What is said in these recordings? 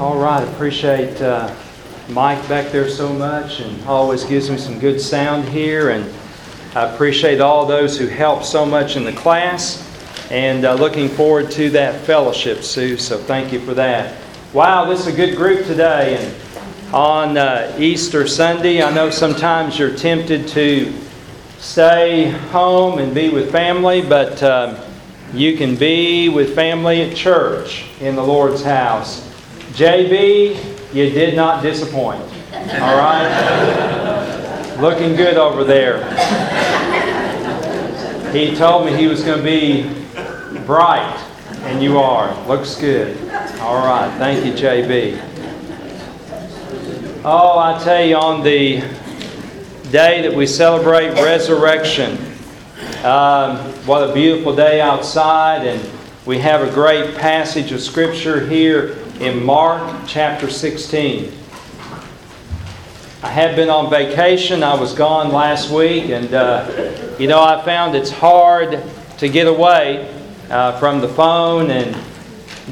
All right, appreciate uh, Mike back there so much and always gives me some good sound here. And I appreciate all those who help so much in the class and uh, looking forward to that fellowship, Sue. So thank you for that. Wow, this is a good group today. And on uh, Easter Sunday, I know sometimes you're tempted to stay home and be with family, but um, you can be with family at church in the Lord's house. JB, you did not disappoint. All right? Looking good over there. He told me he was going to be bright, and you are. Looks good. All right. Thank you, JB. Oh, I tell you, on the day that we celebrate resurrection, um, what a beautiful day outside, and we have a great passage of Scripture here in Mark chapter 16. I have been on vacation. I was gone last week, and uh, you know, I found it's hard to get away uh, from the phone and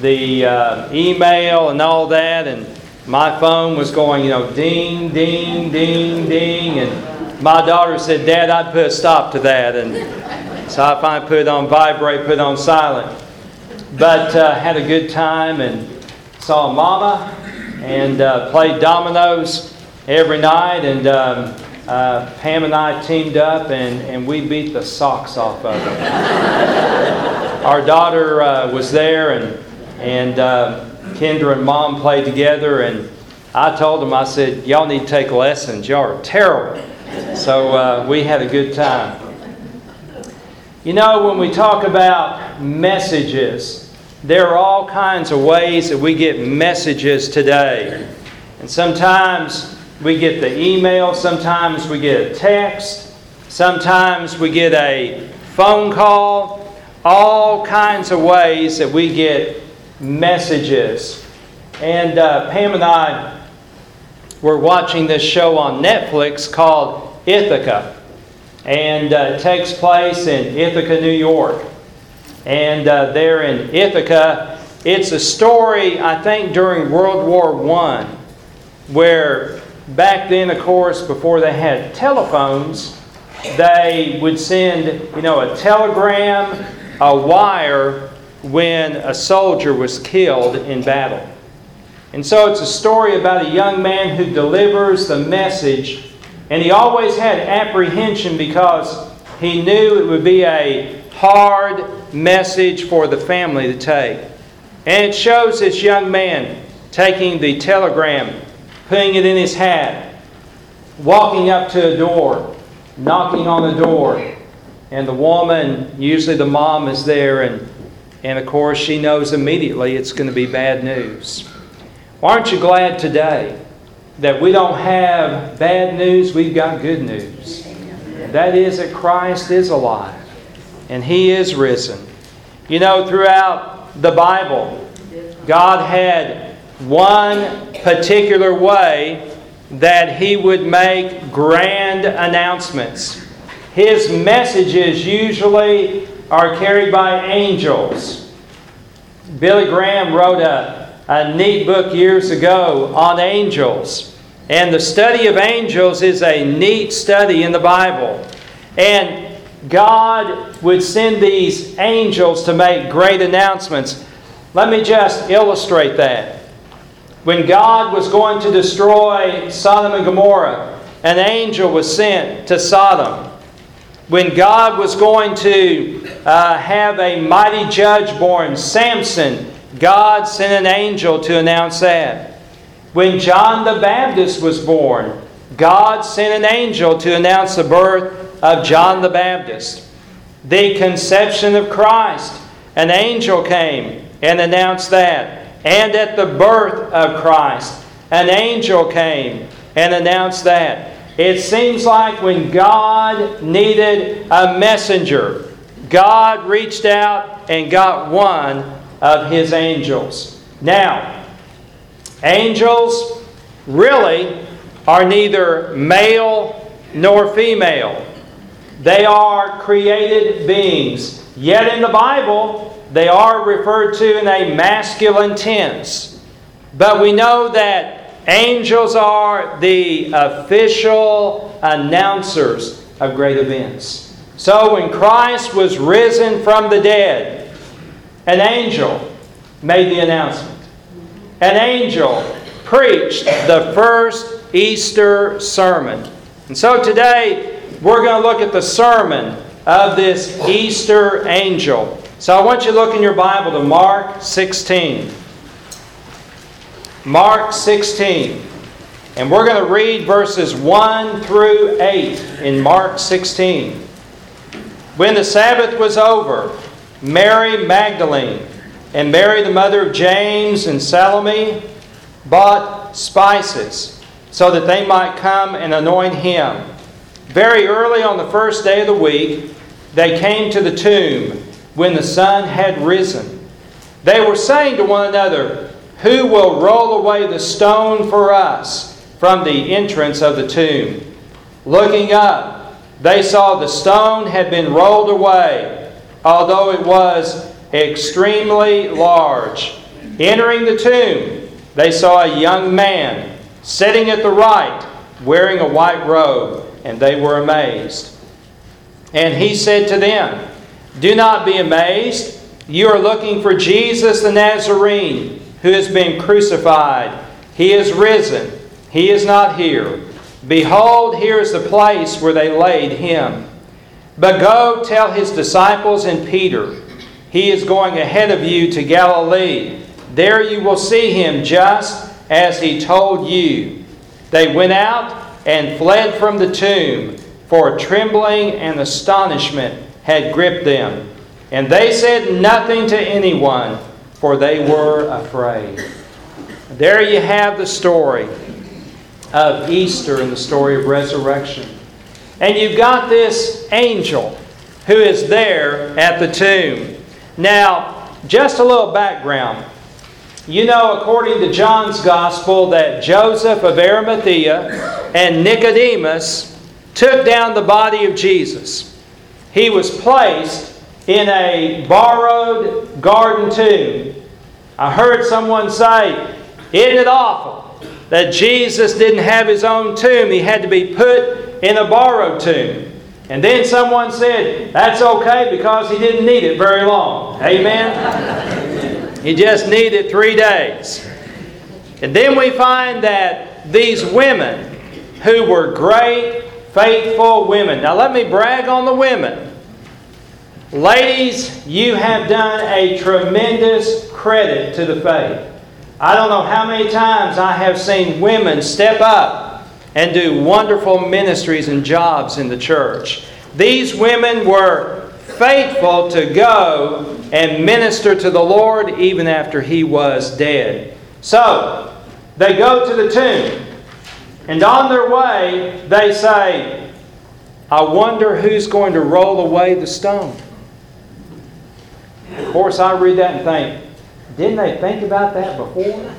the uh, email and all that. And my phone was going, you know, ding, ding, ding, ding. And my daughter said, Dad, I'd put a stop to that. And so I finally put it on vibrate, put it on silent. But uh, had a good time and saw Mama and uh, played dominoes every night. And um, uh, Pam and I teamed up and, and we beat the socks off of them. Our daughter uh, was there and, and uh, Kendra and Mom played together. And I told them, I said, Y'all need to take lessons. Y'all are terrible. So uh, we had a good time. You know, when we talk about messages, there are all kinds of ways that we get messages today. And sometimes we get the email, sometimes we get a text, sometimes we get a phone call, all kinds of ways that we get messages. And uh, Pam and I were watching this show on Netflix called Ithaca. And uh, it takes place in Ithaca, New York and uh, there in Ithaca. It's a story, I think, during World War I, where back then, of course, before they had telephones, they would send, you know, a telegram, a wire when a soldier was killed in battle. And so it's a story about a young man who delivers the message, and he always had apprehension because he knew it would be a hard message for the family to take. And it shows this young man taking the telegram, putting it in his hat, walking up to a door, knocking on the door. And the woman, usually the mom, is there, and, and of course, she knows immediately it's going to be bad news. Aren't you glad today that we don't have bad news? We've got good news. That is that Christ is alive and He is risen. You know, throughout the Bible, God had one particular way that He would make grand announcements. His messages usually are carried by angels. Billy Graham wrote a, a neat book years ago on angels. And the study of angels is a neat study in the Bible. And God would send these angels to make great announcements. Let me just illustrate that. When God was going to destroy Sodom and Gomorrah, an angel was sent to Sodom. When God was going to uh, have a mighty judge born, Samson, God sent an angel to announce that. When John the Baptist was born, God sent an angel to announce the birth of John the Baptist. The conception of Christ, an angel came and announced that. And at the birth of Christ, an angel came and announced that. It seems like when God needed a messenger, God reached out and got one of his angels. Now, angels really are neither male nor female. They are created beings. Yet in the Bible, they are referred to in a masculine tense. but we know that angels are the official announcers of great events. So when Christ was risen from the dead, an angel made the announcement. An angel preached the first Easter sermon. And so today we're going to look at the sermon of this Easter angel. So I want you to look in your Bible to Mark 16. Mark 16. And we're going to read verses 1 through 8 in Mark 16. When the Sabbath was over, Mary Magdalene and Mary, the mother of James and Salome, bought spices so that they might come and anoint him. Very early on the first day of the week, they came to the tomb when the sun had risen. They were saying to one another, Who will roll away the stone for us from the entrance of the tomb? Looking up, they saw the stone had been rolled away, although it was extremely large. Entering the tomb, they saw a young man sitting at the right, wearing a white robe, and they were amazed. And he said to them, Do not be amazed. You are looking for Jesus the Nazarene, who has been crucified. He is risen. He is not here. Behold, here is the place where they laid him. But go tell his disciples and Peter, He is going ahead of you to Galilee. There you will see him just as he told you. They went out and fled from the tomb, for trembling and astonishment had gripped them. And they said nothing to anyone, for they were afraid. There you have the story of Easter and the story of resurrection. And you've got this angel who is there at the tomb. Now, just a little background. You know, according to John's Gospel, that Joseph of Arimathea and Nicodemus took down the body of Jesus. He was placed in a borrowed garden tomb. I heard someone say, Isn't it awful that Jesus didn't have his own tomb? He had to be put in a borrowed tomb. And then someone said, That's okay because he didn't need it very long. Amen? He just needed three days. And then we find that these women who were great, faithful women. Now, let me brag on the women. Ladies, you have done a tremendous credit to the faith. I don't know how many times I have seen women step up and do wonderful ministries and jobs in the church. These women were faithful to go and minister to the Lord even after he was dead. So, they go to the tomb, and on their way, they say, I wonder who's going to roll away the stone. Of course, I read that and think, didn't they think about that before?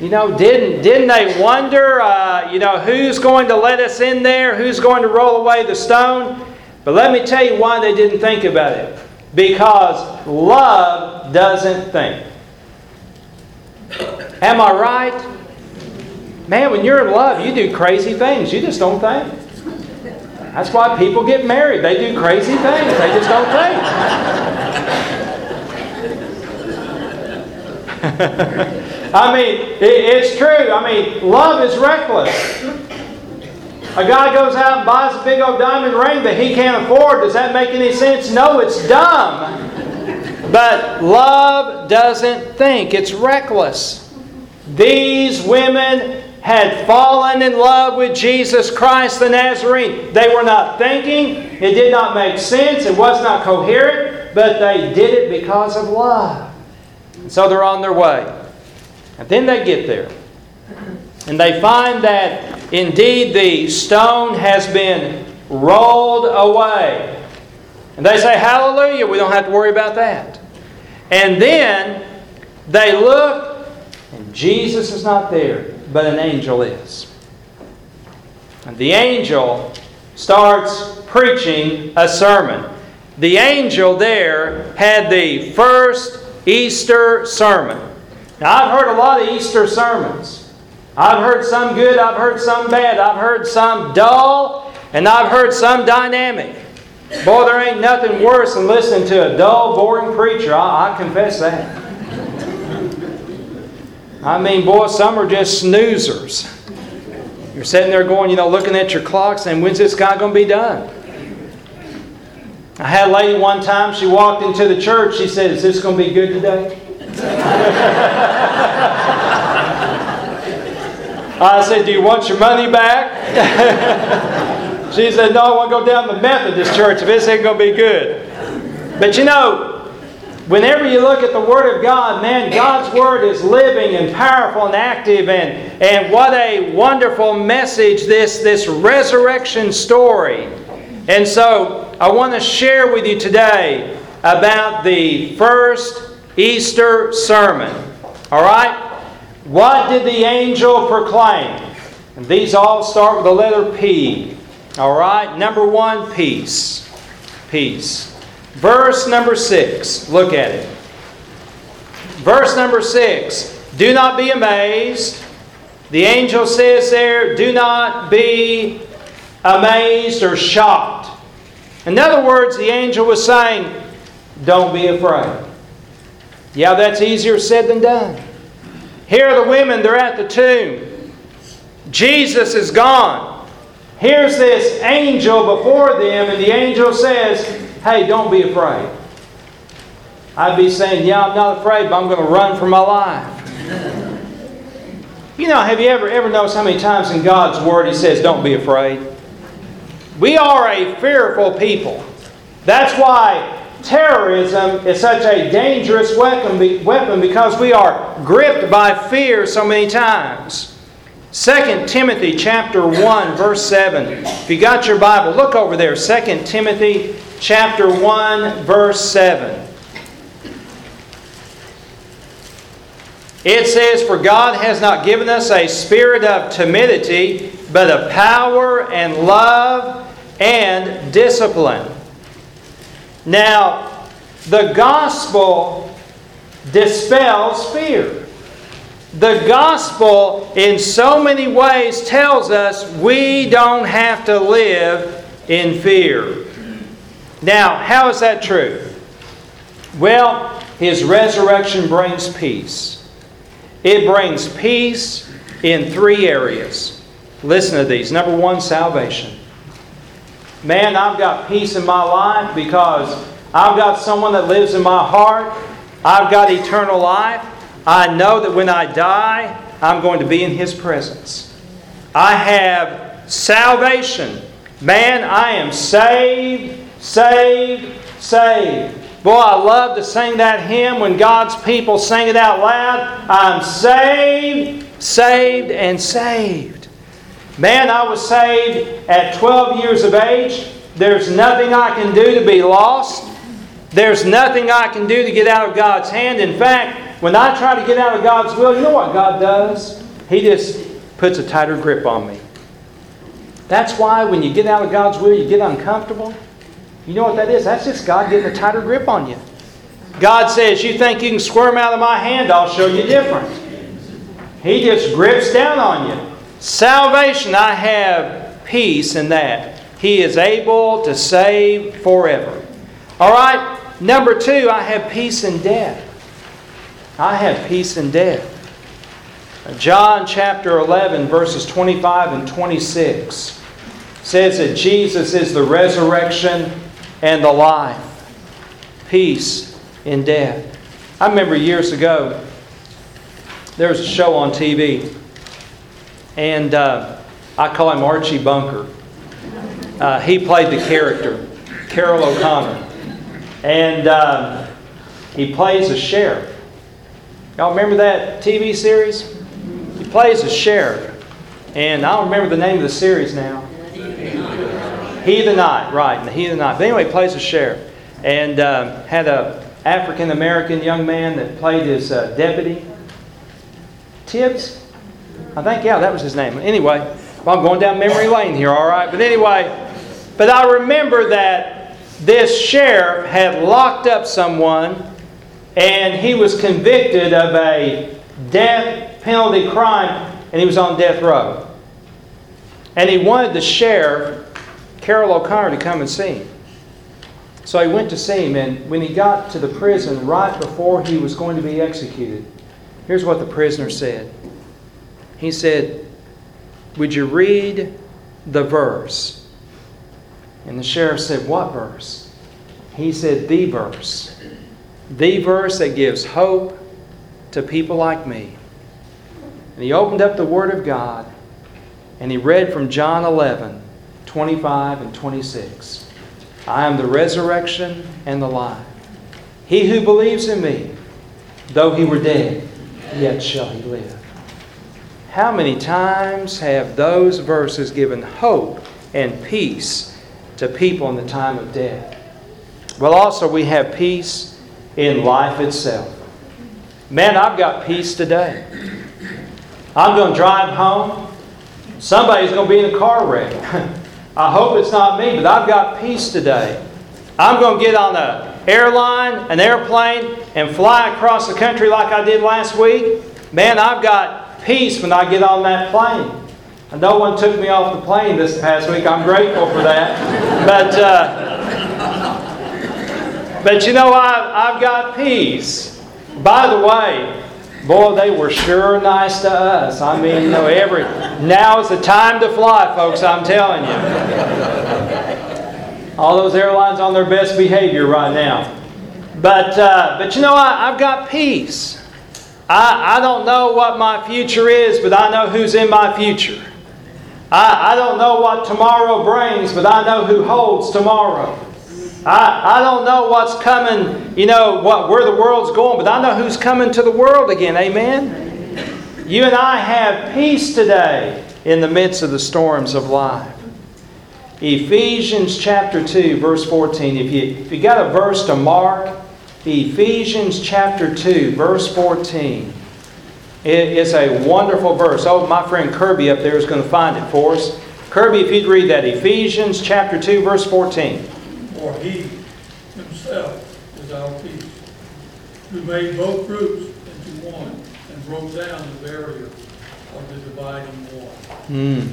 you know, didn't, didn't they wonder, uh, you know, who's going to let us in there? Who's going to roll away the stone? But let me tell you why they didn't think about it. Because love doesn't think. Am I right? Man, when you're in love, you do crazy things. You just don't think. That's why people get married. They do crazy things. They just don't think. I mean, it's true. I mean, love is reckless. A guy goes out and buys a big old diamond ring that he can't afford. Does that make any sense? No, it's dumb. But love doesn't think, it's reckless. These women had fallen in love with Jesus Christ the Nazarene. They were not thinking, it did not make sense, it was not coherent, but they did it because of love. So they're on their way. And then they get there. And they find that indeed the stone has been rolled away. And they say, Hallelujah, we don't have to worry about that. And then they look, and Jesus is not there, but an angel is. And the angel starts preaching a sermon. The angel there had the first Easter sermon. Now, I've heard a lot of Easter sermons. I've heard some good, I've heard some bad, I've heard some dull, and I've heard some dynamic. Boy, there ain't nothing worse than listening to a dull, boring preacher. I, I confess that. I mean, boy, some are just snoozers. You're sitting there going, you know, looking at your clock saying, when's this guy going to be done? I had a lady one time, she walked into the church, she said, Is this going to be good today? I said, Do you want your money back? she said, No, I want to go down to the Methodist church if this ain't going to be good. But you know, whenever you look at the Word of God, man, God's Word is living and powerful and active, and, and what a wonderful message this, this resurrection story. And so, I want to share with you today about the first Easter sermon. All right? What did the angel proclaim? And these all start with the letter P. All right? Number one, peace. Peace. Verse number six. Look at it. Verse number six. Do not be amazed. The angel says there, do not be amazed or shocked. In other words, the angel was saying, don't be afraid. Yeah, that's easier said than done. Here are the women, they're at the tomb. Jesus is gone. Here's this angel before them, and the angel says, Hey, don't be afraid. I'd be saying, Yeah, I'm not afraid, but I'm going to run for my life. you know, have you ever, ever noticed how many times in God's Word He says, Don't be afraid? We are a fearful people. That's why terrorism is such a dangerous weapon, weapon because we are gripped by fear so many times. 2 Timothy chapter 1 verse 7. If you got your Bible, look over there. 2 Timothy chapter 1 verse 7. It says, For God has not given us a spirit of timidity, but of power and love and discipline. Now, the gospel dispels fear. The gospel, in so many ways, tells us we don't have to live in fear. Now, how is that true? Well, his resurrection brings peace. It brings peace in three areas. Listen to these. Number one, salvation. Man, I've got peace in my life because I've got someone that lives in my heart. I've got eternal life. I know that when I die, I'm going to be in His presence. I have salvation. Man, I am saved, saved, saved. Boy, I love to sing that hymn when God's people sing it out loud. I'm saved, saved, and saved. Man, I was saved at 12 years of age. There's nothing I can do to be lost. There's nothing I can do to get out of God's hand. In fact, when I try to get out of God's will, you know what God does? He just puts a tighter grip on me. That's why when you get out of God's will, you get uncomfortable. You know what that is? That's just God getting a tighter grip on you. God says, You think you can squirm out of my hand? I'll show you different. He just grips down on you. Salvation, I have peace in that. He is able to save forever. All right, number two, I have peace in death. I have peace in death. John chapter 11, verses 25 and 26 says that Jesus is the resurrection and the life. Peace in death. I remember years ago, there was a show on TV and uh, I call him Archie Bunker. Uh, he played the character, Carroll O'Connor, and uh, he plays a sheriff. Y'all remember that TV series? He plays a sheriff, and I don't remember the name of the series now. He the Night, right? He the Night. But anyway, he plays a sheriff, and uh, had a African American young man that played his uh, deputy. Tibbs, I think, yeah, that was his name. Anyway, well, I'm going down memory lane here, all right? But anyway, but I remember that this sheriff had locked up someone and he was convicted of a death penalty crime, and he was on death row. And he wanted the sheriff, Carroll O'Connor, to come and see him. So he went to see him, and when he got to the prison right before he was going to be executed, here's what the prisoner said. He said, Would you read the verse? And the sheriff said, What verse? He said, The verse. The verse that gives hope to people like me. And he opened up the Word of God and he read from John 11 25 and 26. I am the resurrection and the life. He who believes in me, though he were dead, yet shall he live. How many times have those verses given hope and peace to people in the time of death? Well, also, we have peace in life itself. Man, I've got peace today. I'm going to drive home. Somebody's going to be in a car wreck. I hope it's not me, but I've got peace today. I'm going to get on an airline, an airplane, and fly across the country like I did last week. Man, I've got peace when I get on that plane. And no one took me off the plane this past week. I'm grateful for that. But, uh, but you know, I, I've got peace. By the way, Boy, they were sure nice to us. I mean, you know, every now is the time to fly, folks. I'm telling you. All those airlines on their best behavior right now. But uh, but you know, I, I've got peace. I, I don't know what my future is, but I know who's in my future. I, I don't know what tomorrow brings, but I know who holds tomorrow. I, I don't know what's coming, you know, what, where the world's going, but I know who's coming to the world again. Amen? You and I have peace today in the midst of the storms of life. Ephesians chapter 2, verse 14. If you, if you got a verse to mark, Ephesians chapter 2, verse 14. It is a wonderful verse. Oh, my friend Kirby up there is going to find it for us. Kirby, if you'd read that, Ephesians chapter 2, verse 14 for he himself is our peace, who made both groups into one and broke down the barrier of the dividing wall. Mm.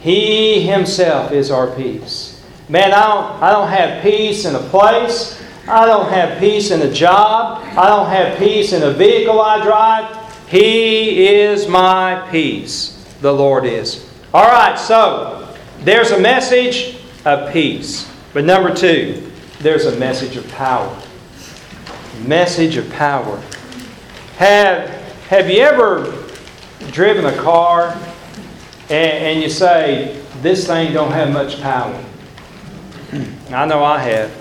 He himself is our peace. Man, I don't, I don't have peace in a place. I don't have peace in a job. I don't have peace in a vehicle I drive. He is my peace. The Lord is. All right, so there's a message of peace. But number two, there's a message of power. Message of power. Have, have you ever driven a car and, and you say, this thing don't have much power? I know I have.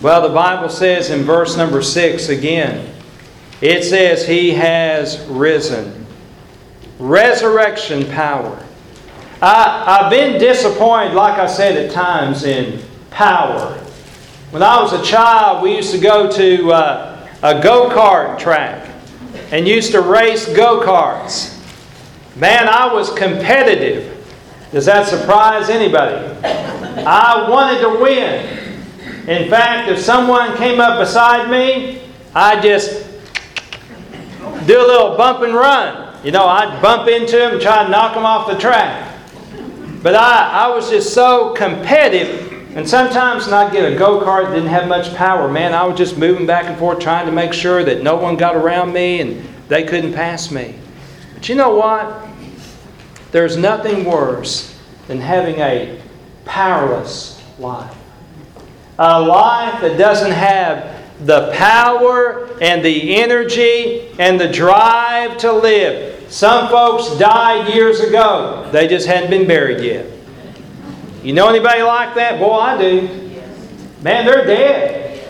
Well, the Bible says in verse number 6 again, it says, He has risen. Resurrection power. I, I've been disappointed, like I said, at times in power. When I was a child, we used to go to uh, a go kart track and used to race go karts. Man, I was competitive. Does that surprise anybody? I wanted to win. In fact, if someone came up beside me, I'd just do a little bump and run. You know, I'd bump into him and try to knock him off the track. But I, I was just so competitive. And sometimes when I get a go kart that didn't have much power, man, I was just moving back and forth trying to make sure that no one got around me and they couldn't pass me. But you know what? There's nothing worse than having a powerless life. A life that doesn't have the power and the energy and the drive to live. Some folks died years ago. They just hadn't been buried yet. You know anybody like that? Boy, I do. Man, they're dead.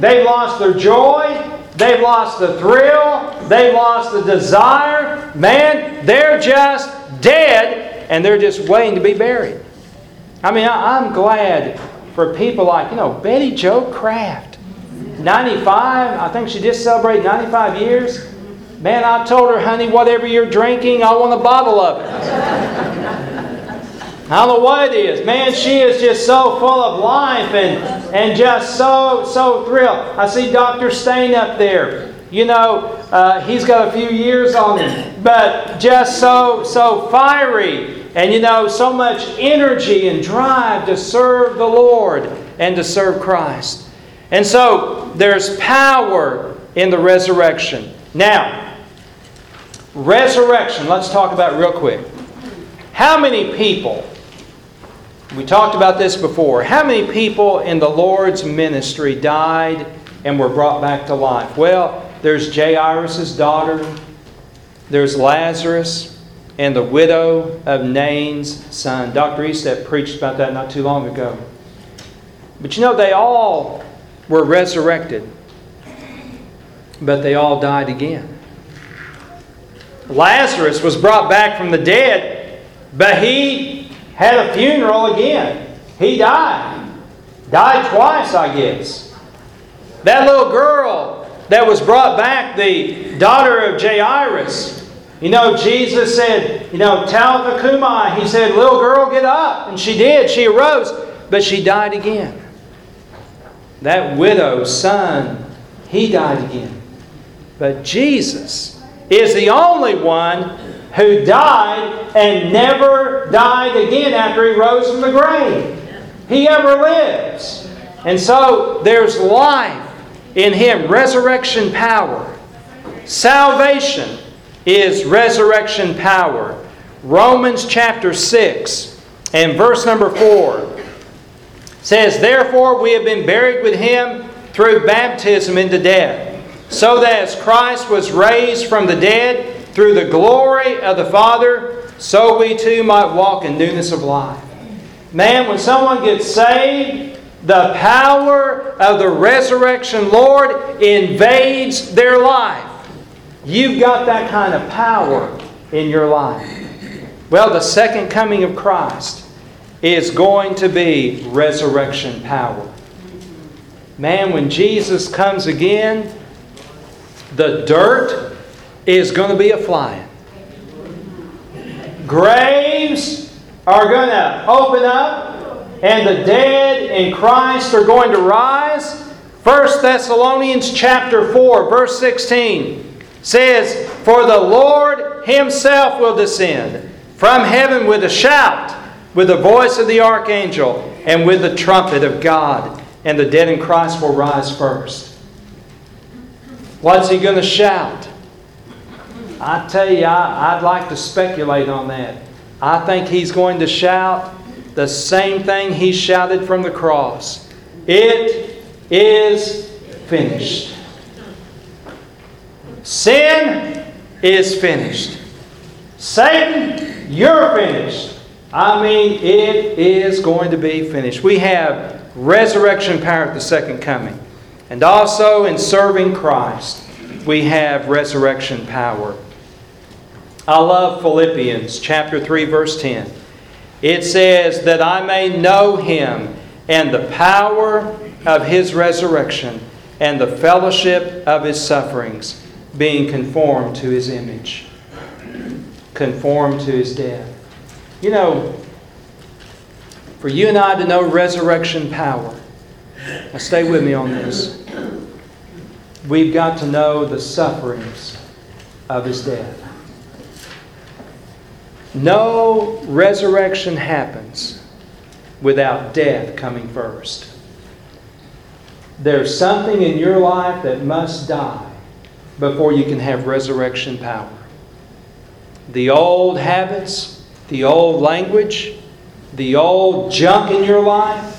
They've lost their joy. They've lost the thrill. They've lost the desire. Man, they're just dead and they're just waiting to be buried. I mean, I'm glad for people like, you know, Betty Jo Kraft. 95, I think she just celebrated 95 years. Man, I told her, honey, whatever you're drinking, I want a bottle of it. I don't know what it is. Man, she is just so full of life and, and just so, so thrilled. I see Dr. Stain up there. you know, uh, he's got a few years on him, but just so so fiery, and you know, so much energy and drive to serve the Lord and to serve Christ. And so there's power in the resurrection. Now, resurrection. Let's talk about real quick. How many people? We talked about this before. How many people in the Lord's ministry died and were brought back to life? Well, there's Jairus' daughter, there's Lazarus, and the widow of Nain's son. Dr. Estep preached about that not too long ago. But you know, they all were resurrected, but they all died again. Lazarus was brought back from the dead, but he had a funeral again. He died. Died twice, I guess. That little girl that was brought back, the daughter of Jairus, you know, Jesus said, you know, Talitha Cumi, he said, little girl, get up. And she did. She arose, but she died again. That widow's son, he died again. But Jesus is the only one who died and never died again after he rose from the grave. He ever lives. And so there's life in him, resurrection power. Salvation is resurrection power. Romans chapter 6 and verse number 4 says, Therefore we have been buried with him through baptism into death, so that as Christ was raised from the dead through the glory of the Father, so we too might walk in newness of life. Man, when someone gets saved, the power of the resurrection Lord invades their life. You've got that kind of power in your life. Well, the second coming of Christ is going to be resurrection power. Man, when Jesus comes again, the dirt is going to be a flying. Graves are going to open up, and the dead in Christ are going to rise. 1 Thessalonians chapter 4, verse 16 says, For the Lord himself will descend from heaven with a shout, with the voice of the archangel, and with the trumpet of God, and the dead in Christ will rise first. What's he going to shout? I tell you, I, would like to speculate on that. I think he's going to shout the same thing he shouted from the cross It is finished. Sin is finished. Satan, you're finished. I mean, it is going to be finished. We have resurrection power at the second coming. And also in serving Christ, we have resurrection power. I love Philippians chapter 3 verse 10. It says that I may know him and the power of his resurrection and the fellowship of his sufferings, being conformed to his image, conformed to his death. You know, for you and I to know resurrection power, now stay with me on this. We've got to know the sufferings of his death. No resurrection happens without death coming first. There's something in your life that must die before you can have resurrection power. The old habits, the old language, the old junk in your life,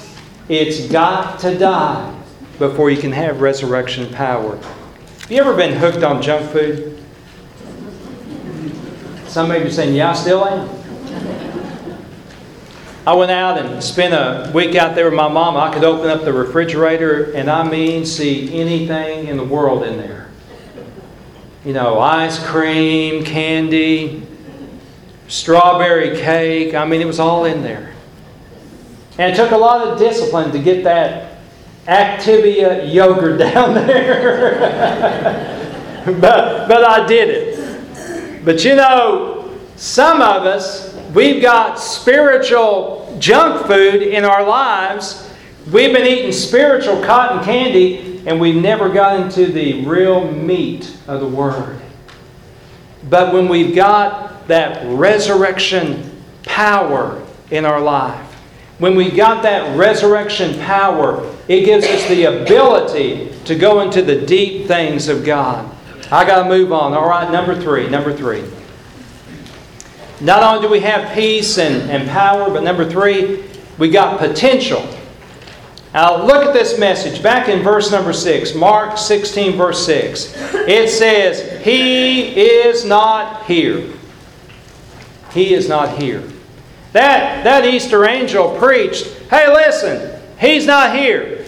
it's got to die before you can have resurrection power. Have you ever been hooked on junk food? Some of you saying, Yeah, I still am. I went out and spent a week out there with my mom. I could open up the refrigerator and I mean see anything in the world in there. You know, ice cream, candy, strawberry cake. I mean, it was all in there. And it took a lot of discipline to get that Activia yogurt down there. but, but I did it. But you know, some of us, we've got spiritual junk food in our lives. We've been eating spiritual cotton candy and we never got into the real meat of the Word. But when we've got that resurrection power in our life, when we got that resurrection power, it gives us the ability to go into the deep things of God. I got to move on. All right, number three. Number three. Not only do we have peace and, and power, but number three, we got potential. Now, look at this message back in verse number 6, Mark 16, verse 6. It says, He is not here. He is not here. That, that Easter angel preached, Hey, listen, He's not here.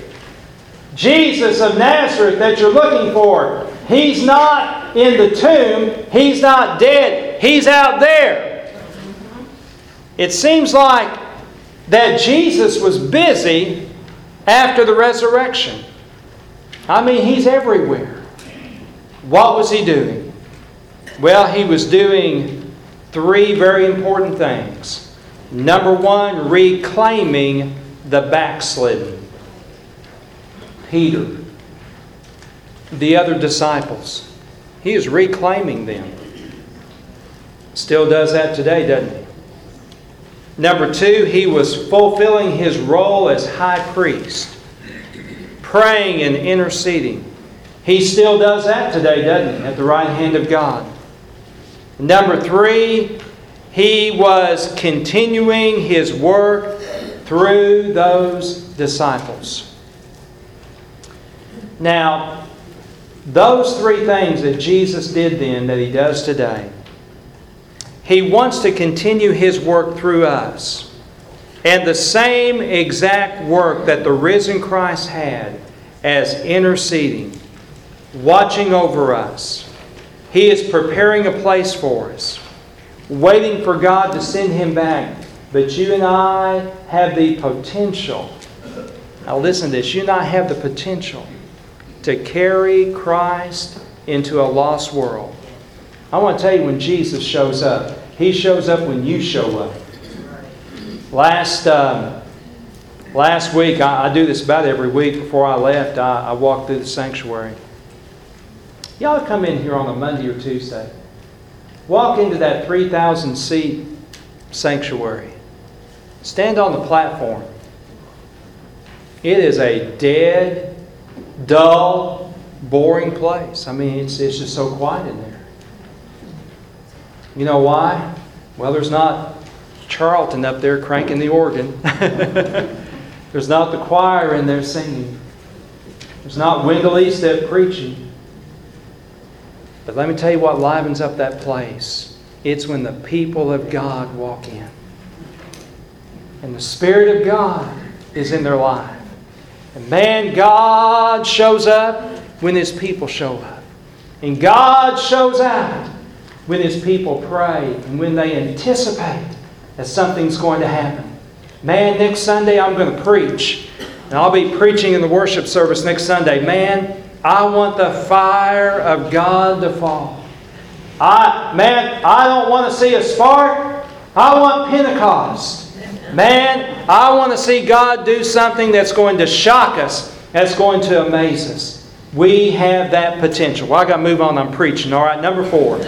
Jesus of Nazareth that you're looking for, He's not in the tomb. He's not dead. He's out there. It seems like that Jesus was busy after the resurrection. I mean, he's everywhere. What was he doing? Well, he was doing three very important things. Number one, reclaiming the backslidden. Peter, the other disciples, he is reclaiming them. Still does that today, doesn't he? Number two, he was fulfilling his role as high priest, praying and interceding. He still does that today, doesn't he? At the right hand of God. Number three, he was continuing his work through those disciples. Now, those three things that Jesus did then that he does today he wants to continue His work through us. And the same exact work that the risen Christ had as interceding, watching over us. He is preparing a place for us, waiting for God to send Him back. But you and I have the potential. Now, listen to this. You and I have the potential to carry Christ into a lost world. I want to tell you when Jesus shows up, He shows up when you show up. Last, um, last week, I, I, do this about every week before I left, I, I walked through the sanctuary. Y'all come in here on a Monday or Tuesday. Walk into that 3,000 seat sanctuary. Stand on the platform. It is a dead, dull, boring place. I mean, it's, it's just so quiet in there. You know why? Well, there's not Charlton up there cranking the organ. there's not the choir in there singing. There's not Wendell Estep preaching. But let me tell you what livens up that place. It's when the people of God walk in. And the Spirit of God is in their life. And man, God shows up when His people show up. And God shows out when His people pray and when they anticipate that something's going to happen. Man, next Sunday I'm going to preach. And I'll be preaching in the worship service next Sunday. Man, I want the fire of God to fall. I, man, I don't want to see a spark. I want Pentecost. Man, I want to see God do something that's going to shock us, that's going to amaze us. We have that potential. Well, I got to move on. I'm preaching. All right, number four.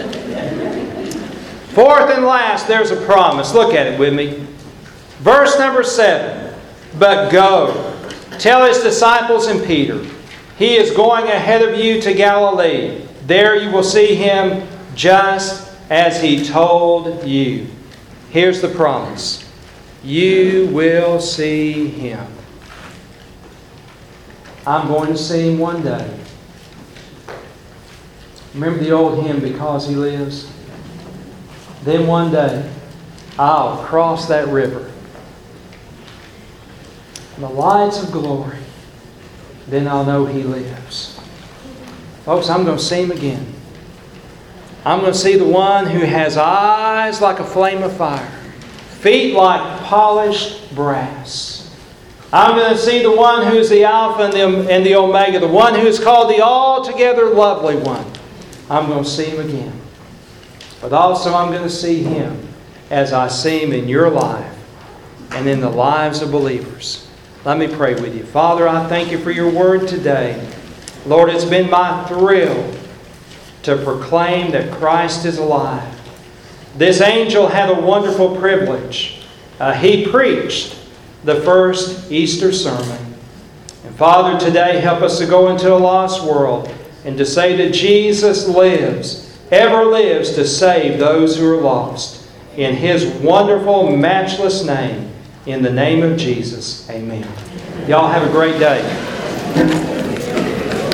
Fourth and last, there's a promise. Look at it with me. Verse number seven. But go, tell his disciples and Peter, he is going ahead of you to Galilee. There you will see him just as he told you. Here's the promise you will see him. I'm going to see him one day. Remember the old hymn, Because He Lives? Then one day, I'll cross that river. The lights of glory. Then I'll know He lives. Folks, I'm going to see Him again. I'm going to see the one who has eyes like a flame of fire, feet like polished brass. I'm going to see the one who's the Alpha and the, and the Omega, the one who is called the altogether lovely one. I'm going to see him again. But also, I'm going to see Him as I see Him in your life and in the lives of believers. Let me pray with you. Father, I thank you for your word today. Lord, it's been my thrill to proclaim that Christ is alive. This angel had a wonderful privilege. Uh, he preached the first Easter sermon. And Father, today help us to go into a lost world and to say that Jesus lives, ever lives to save those who are lost. In His wonderful, matchless name, in the name of Jesus, amen. Y'all have a great day.